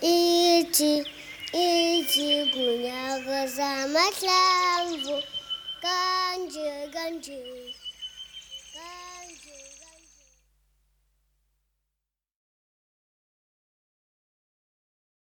一只一只姑娘和咱们相互感觉感觉